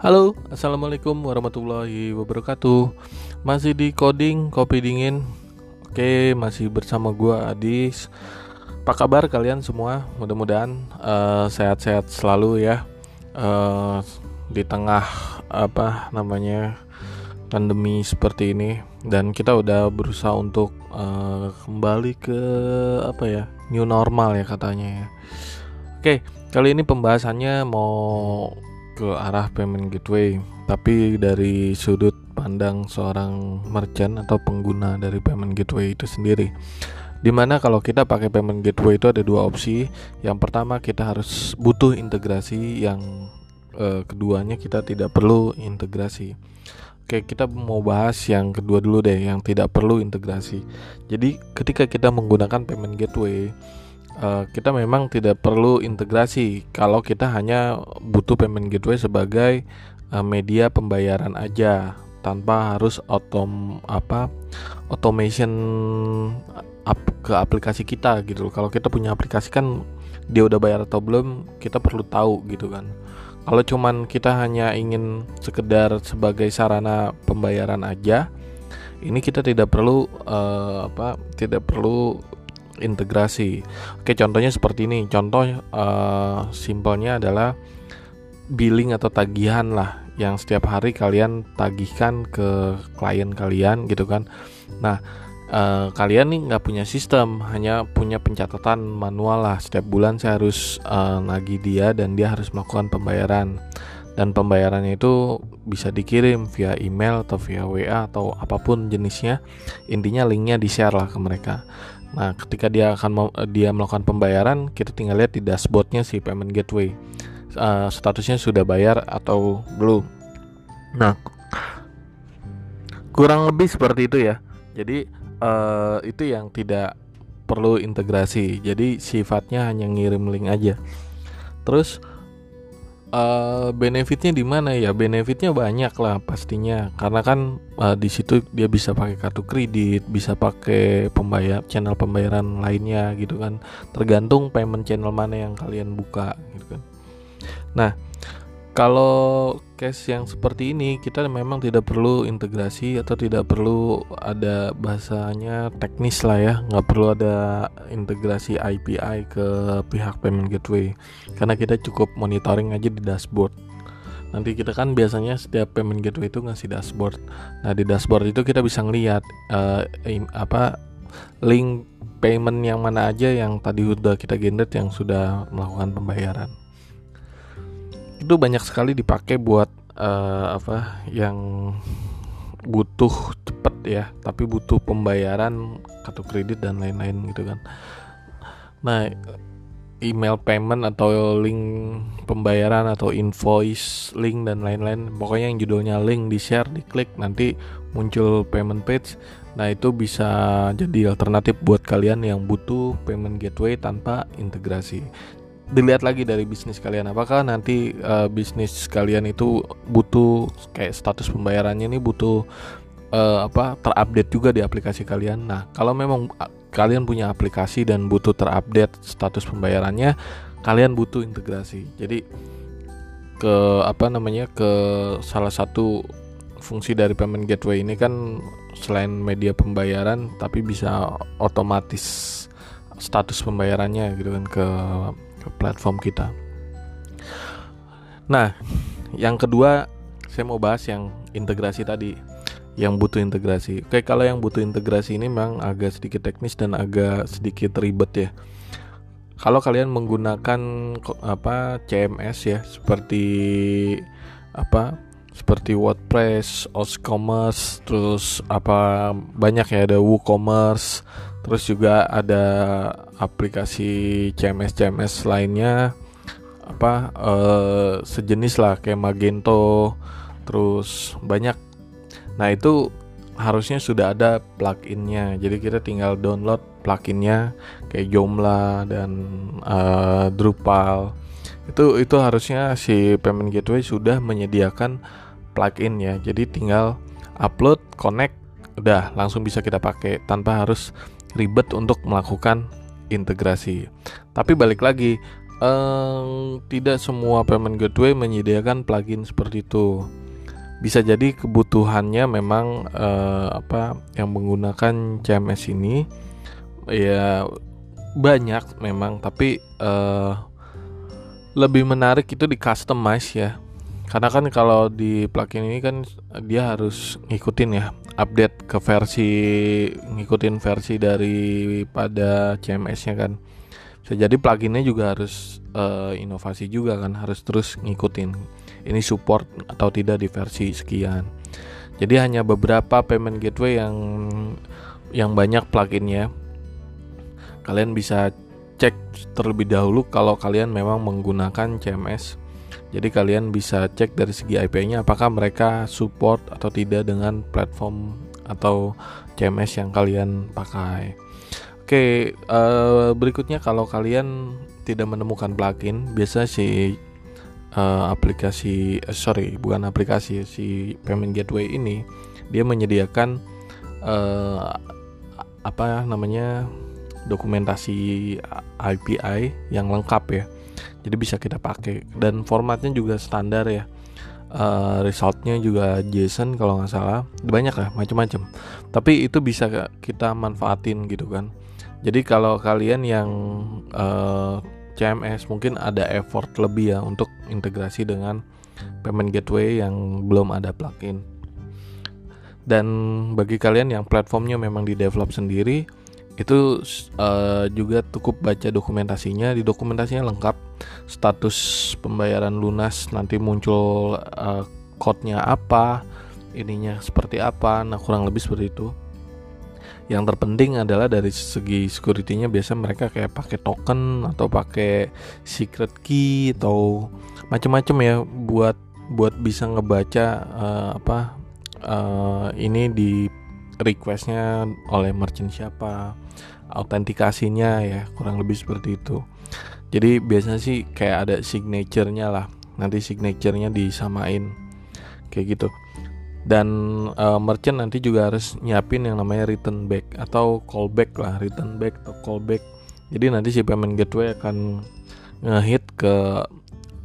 Halo, assalamualaikum warahmatullahi wabarakatuh. Masih di coding kopi dingin. Oke, masih bersama gua Adis. Apa kabar kalian semua? Mudah-mudahan uh, sehat-sehat selalu ya. Uh, di tengah apa namanya pandemi seperti ini dan kita udah berusaha untuk uh, kembali ke apa ya new normal ya katanya ya. Oke, kali ini pembahasannya mau ke arah payment gateway, tapi dari sudut pandang seorang merchant atau pengguna dari payment gateway itu sendiri. Di mana kalau kita pakai payment gateway itu ada dua opsi. Yang pertama kita harus butuh integrasi, yang eh, keduanya kita tidak perlu integrasi. Oke, kita mau bahas yang kedua dulu deh, yang tidak perlu integrasi. Jadi, ketika kita menggunakan payment gateway, uh, kita memang tidak perlu integrasi kalau kita hanya butuh payment gateway sebagai uh, media pembayaran aja tanpa harus otom apa automation up ke aplikasi kita gitu Kalau kita punya aplikasi kan dia udah bayar atau belum, kita perlu tahu gitu kan. Kalau cuman kita hanya ingin sekedar sebagai sarana pembayaran aja, ini kita tidak perlu uh, apa tidak perlu integrasi. Oke, contohnya seperti ini. Contoh uh, simpelnya adalah billing atau tagihan lah yang setiap hari kalian tagihkan ke klien kalian gitu kan. Nah, uh, kalian nih nggak punya sistem, hanya punya pencatatan manual lah. Setiap bulan saya harus uh, nagih dia dan dia harus melakukan pembayaran. Dan pembayarannya itu bisa dikirim via email atau via WA atau apa pun jenisnya. Intinya linknya di share lah ke mereka. Nah, ketika dia akan dia melakukan pembayaran, kita tinggal lihat di dashboardnya si payment gateway uh, statusnya sudah bayar atau belum. Nah, kurang lebih seperti itu ya. Jadi uh, itu yang tidak perlu integrasi. Jadi sifatnya hanya ngirim link aja. Terus uh, benefitnya di mana? Ya benefitnya banyak lah pastinya. Karena kan uh, di situ dia bisa pakai kartu kredit bisa pakai pembayar channel pembayaran lainnya gitu kan. Tergantung payment channel mana yang kalian buka gitu kan. Nah kalau case yang seperti ini kita memang tidak perlu integrasi atau tidak perlu ada bahasanya teknis lah ya. Nggak perlu ada integrasi API ke pihak payment gateway. Karena kita cukup monitoring aja di dashboard. Nanti kita kan biasanya setiap payment gateway itu ngasih dashboard. Nah di dashboard itu kita bisa ngelihat uh, apa link payment yang mana aja yang tadi udah kita generate yang sudah melakukan pembayaran itu banyak sekali dipakai buat uh, apa yang butuh cepet ya tapi butuh pembayaran kartu kredit dan lain-lain gitu kan. Nah email payment atau link pembayaran atau invoice link dan lain-lain pokoknya yang judulnya link di share diklik nanti muncul payment page. Nah itu bisa jadi alternatif buat kalian yang butuh payment gateway tanpa integrasi dilihat lagi dari bisnis kalian. Apakah nanti uh, bisnis kalian itu butuh kayak status pembayarannya ini butuh uh, apa terupdate juga di aplikasi kalian? Nah kalau memang kalian punya aplikasi dan butuh terupdate status pembayarannya kalian butuh integrasi. Jadi ke apa namanya ke salah satu fungsi dari payment gateway ini kan selain media pembayaran tapi bisa otomatis status pembayarannya gitu kan ke platform kita. Nah, yang kedua saya mau bahas yang integrasi tadi, yang butuh integrasi. Oke, kalau yang butuh integrasi ini memang agak sedikit teknis dan agak sedikit ribet ya. Kalau kalian menggunakan apa CMS ya, seperti apa seperti WordPress, OsCommerce, terus apa banyak ya ada WooCommerce, terus juga ada aplikasi CMS CMS lainnya apa uh, sejenis lah kayak Magento terus banyak. Nah itu harusnya sudah ada pluginnya. Jadi kita tinggal download pluginnya kayak Joomla dan uh, Drupal. Itu itu harusnya si payment gateway sudah menyediakan plugin ya. Jadi tinggal upload connect udah langsung bisa kita pakai tanpa harus ribet untuk melakukan integrasi. Tapi balik lagi, eh, tidak semua payment gateway menyediakan plugin seperti itu bisa jadi kebutuhannya memang eh, apa yang menggunakan CMS ini ya banyak memang tapi eh, lebih menarik itu di customize ya karena kan kalau di plugin ini kan dia harus ngikutin ya update ke versi ngikutin versi daripada CMS-nya kan bisa jadi pluginnya juga harus uh, inovasi juga kan harus terus ngikutin ini support atau tidak di versi sekian. Jadi hanya beberapa payment gateway yang yang banyak pluginnya. Kalian bisa cek terlebih dahulu kalau kalian memang menggunakan CMS. Jadi kalian bisa cek dari segi IP-nya apakah mereka support atau tidak dengan platform atau CMS yang kalian pakai. Oke, uh, berikutnya kalau kalian tidak menemukan plugin, biasa si uh, aplikasi uh, sorry bukan aplikasi si payment gateway ini dia menyediakan uh, apa namanya dokumentasi API yang lengkap ya jadi bisa kita pakai. Dan formatnya juga standar ya. Uh, resultnya juga JSON kalau nggak salah. Banyak lah macam-macam tapi itu bisa kita manfaatin gitu kan. Jadi kalau kalian yang uh, CMS mungkin ada effort lebih ya untuk integrasi dengan payment gateway yang belum ada plugin. Dan bagi kalian yang platformnya memang di develop sendiri, itu uh, juga cukup baca dokumentasinya. Di dokumentasinya lengkap, status pembayaran lunas nanti muncul uh, code-nya apa, ininya seperti apa. Nah kurang lebih seperti itu yang terpenting adalah dari segi security-nya biasa mereka kayak pakai token atau pakai secret key atau macam-macam ya buat buat bisa ngebaca uh, apa uh, ini di requestnya oleh merchant siapa autentikasinya ya kurang lebih seperti itu. Jadi biasanya sih kayak ada signature-nya lah nanti signature-nya disamain kayak gitu. Dan uh, merchant nanti juga harus nyiapin yang namanya return back atau callback lah return back atau callback. Jadi nanti si payment gateway akan ngehit ke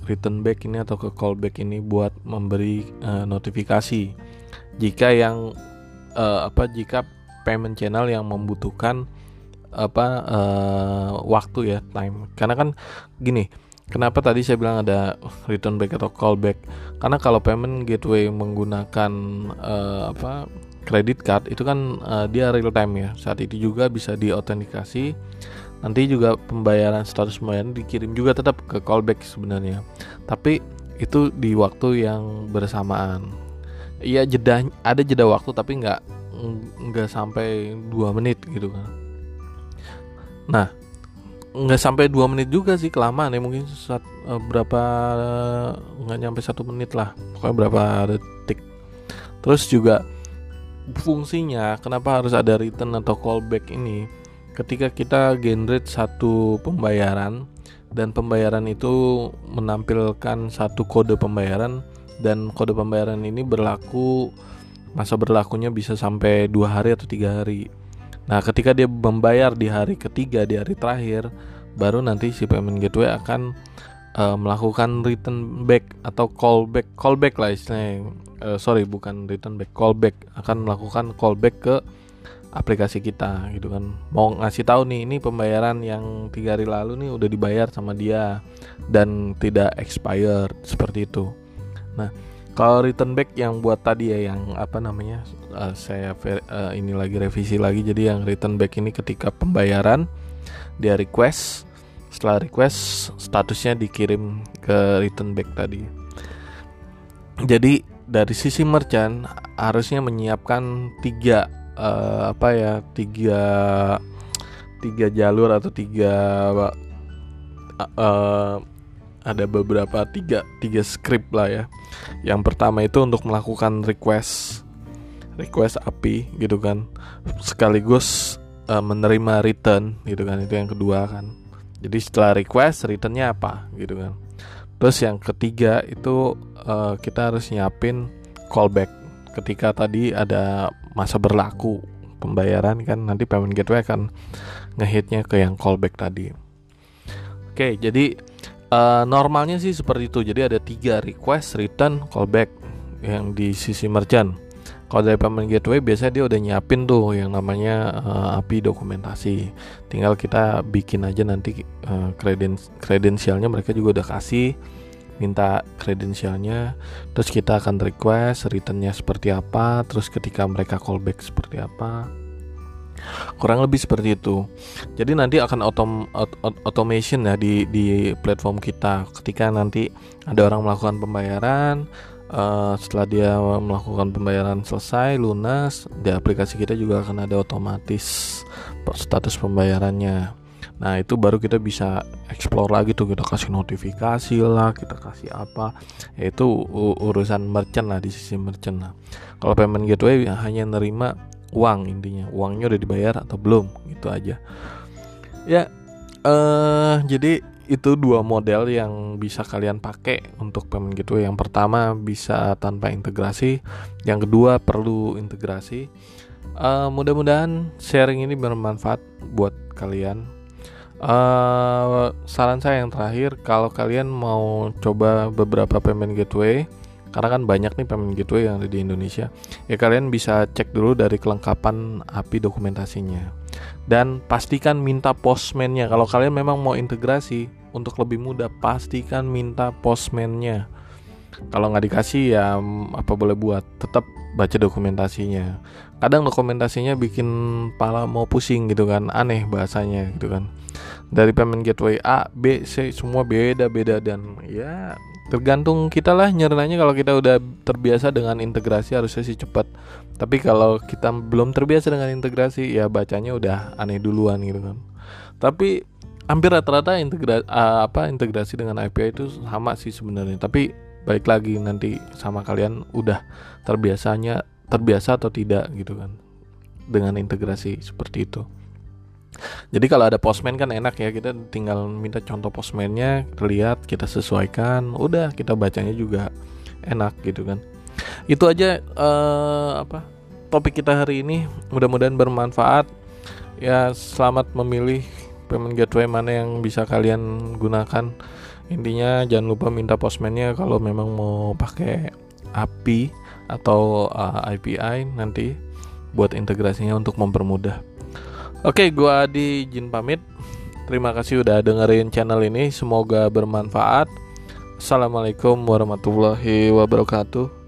return back ini atau ke callback ini buat memberi uh, notifikasi. Jika yang uh, apa jika payment channel yang membutuhkan apa uh, waktu ya time karena kan gini Kenapa tadi saya bilang ada return back atau callback? Karena kalau payment gateway menggunakan uh, apa credit card itu kan uh, dia real time ya. Saat itu juga bisa diautentikasi. Nanti juga pembayaran status pembayaran dikirim juga tetap ke callback sebenarnya. Tapi itu di waktu yang bersamaan. Iya jeda ada jeda waktu tapi nggak nggak sampai dua menit gitu kan. Nah, nggak sampai dua menit juga sih kelamaan ya mungkin saat uh, berapa nggak nyampe satu menit lah pokoknya berapa detik. Terus juga fungsinya kenapa harus ada return atau callback ini? Ketika kita generate satu pembayaran dan pembayaran itu menampilkan satu kode pembayaran dan kode pembayaran ini berlaku masa berlakunya bisa sampai dua hari atau tiga hari Nah, ketika dia membayar di hari ketiga, di hari terakhir, baru nanti si payment gateway akan uh, melakukan return back atau callback, callback lah istilahnya. Uh, sorry, bukan return back, callback akan melakukan callback ke aplikasi kita gitu kan. Mau ngasih tahu nih, ini pembayaran yang tiga hari lalu nih udah dibayar sama dia dan tidak expired seperti itu. Nah, kalau return back yang buat tadi ya yang apa namanya uh, saya uh, ini lagi revisi lagi jadi yang return back ini ketika pembayaran dia request setelah request statusnya dikirim ke return back tadi. Jadi dari sisi merchant harusnya menyiapkan tiga uh, apa ya tiga tiga jalur atau tiga uh, ada beberapa tiga tiga script lah ya. Yang pertama itu untuk melakukan request request API gitu kan, sekaligus uh, menerima return gitu kan itu yang kedua kan. Jadi setelah request returnnya apa gitu kan. Terus yang ketiga itu uh, kita harus nyiapin callback ketika tadi ada masa berlaku pembayaran kan nanti payment gateway akan ngehitnya ke yang callback tadi. Oke, jadi uh, normalnya sih seperti itu. Jadi ada tiga request return callback yang di sisi merchant. Kalau dari payment gateway biasanya dia udah nyiapin tuh yang namanya uh, API dokumentasi. Tinggal kita bikin aja nanti uh, kredensialnya mereka juga udah kasih minta kredensialnya terus kita akan request returnnya seperti apa terus ketika mereka callback seperti apa kurang lebih seperti itu jadi nanti akan autom, automation ya di di platform kita ketika nanti ada orang melakukan pembayaran uh, setelah dia melakukan pembayaran selesai lunas di aplikasi kita juga akan ada otomatis status pembayarannya Nah itu baru kita bisa explore lagi tuh kita kasih notifikasi lah, kita kasih apa. Yaitu urusan merchant lah di sisi merchant lah. Kalau payment gateway ya hanya nerima uang intinya, uangnya udah dibayar atau belum gitu aja. Ya, uh, jadi itu dua model yang bisa kalian pakai untuk payment gateway. Yang pertama bisa tanpa integrasi, yang kedua perlu integrasi. Uh, mudah-mudahan sharing ini bermanfaat buat kalian Uh, saran saya yang terakhir, kalau kalian mau coba beberapa payment gateway, karena kan banyak nih payment gateway yang ada di Indonesia, ya kalian bisa cek dulu dari kelengkapan API dokumentasinya. Dan pastikan minta postmannya. Kalau kalian memang mau integrasi untuk lebih mudah, pastikan minta postmannya. Kalau nggak dikasih ya apa boleh buat, tetap baca dokumentasinya. Kadang dokumentasinya bikin pala mau pusing gitu kan, aneh bahasanya gitu kan dari payment gateway A, B, C semua beda-beda dan ya tergantung kita lah nyernanya. Kalau kita udah terbiasa dengan integrasi harusnya sih cepat. Tapi kalau kita belum terbiasa dengan integrasi ya bacanya udah aneh duluan gitu kan. Tapi hampir rata-rata integrasi uh, apa integrasi dengan API itu sama sih sebenarnya. Tapi baik lagi nanti sama kalian udah terbiasanya terbiasa atau tidak gitu kan dengan integrasi seperti itu jadi kalau ada postman kan enak ya kita tinggal minta contoh postmannya lihat kita sesuaikan udah kita bacanya juga enak gitu kan. Itu aja uh, apa topik kita hari ini. Mudah-mudahan bermanfaat. Ya selamat memilih payment gateway mana yang bisa kalian gunakan. Intinya jangan lupa minta postmannya kalau memang mau pakai API atau uh, eh, API nanti buat integrasinya untuk mempermudah Oke, gua Adi Jin pamit. Terima kasih udah dengerin channel ini. Semoga bermanfaat. Assalamualaikum warahmatullahi wabarakatuh.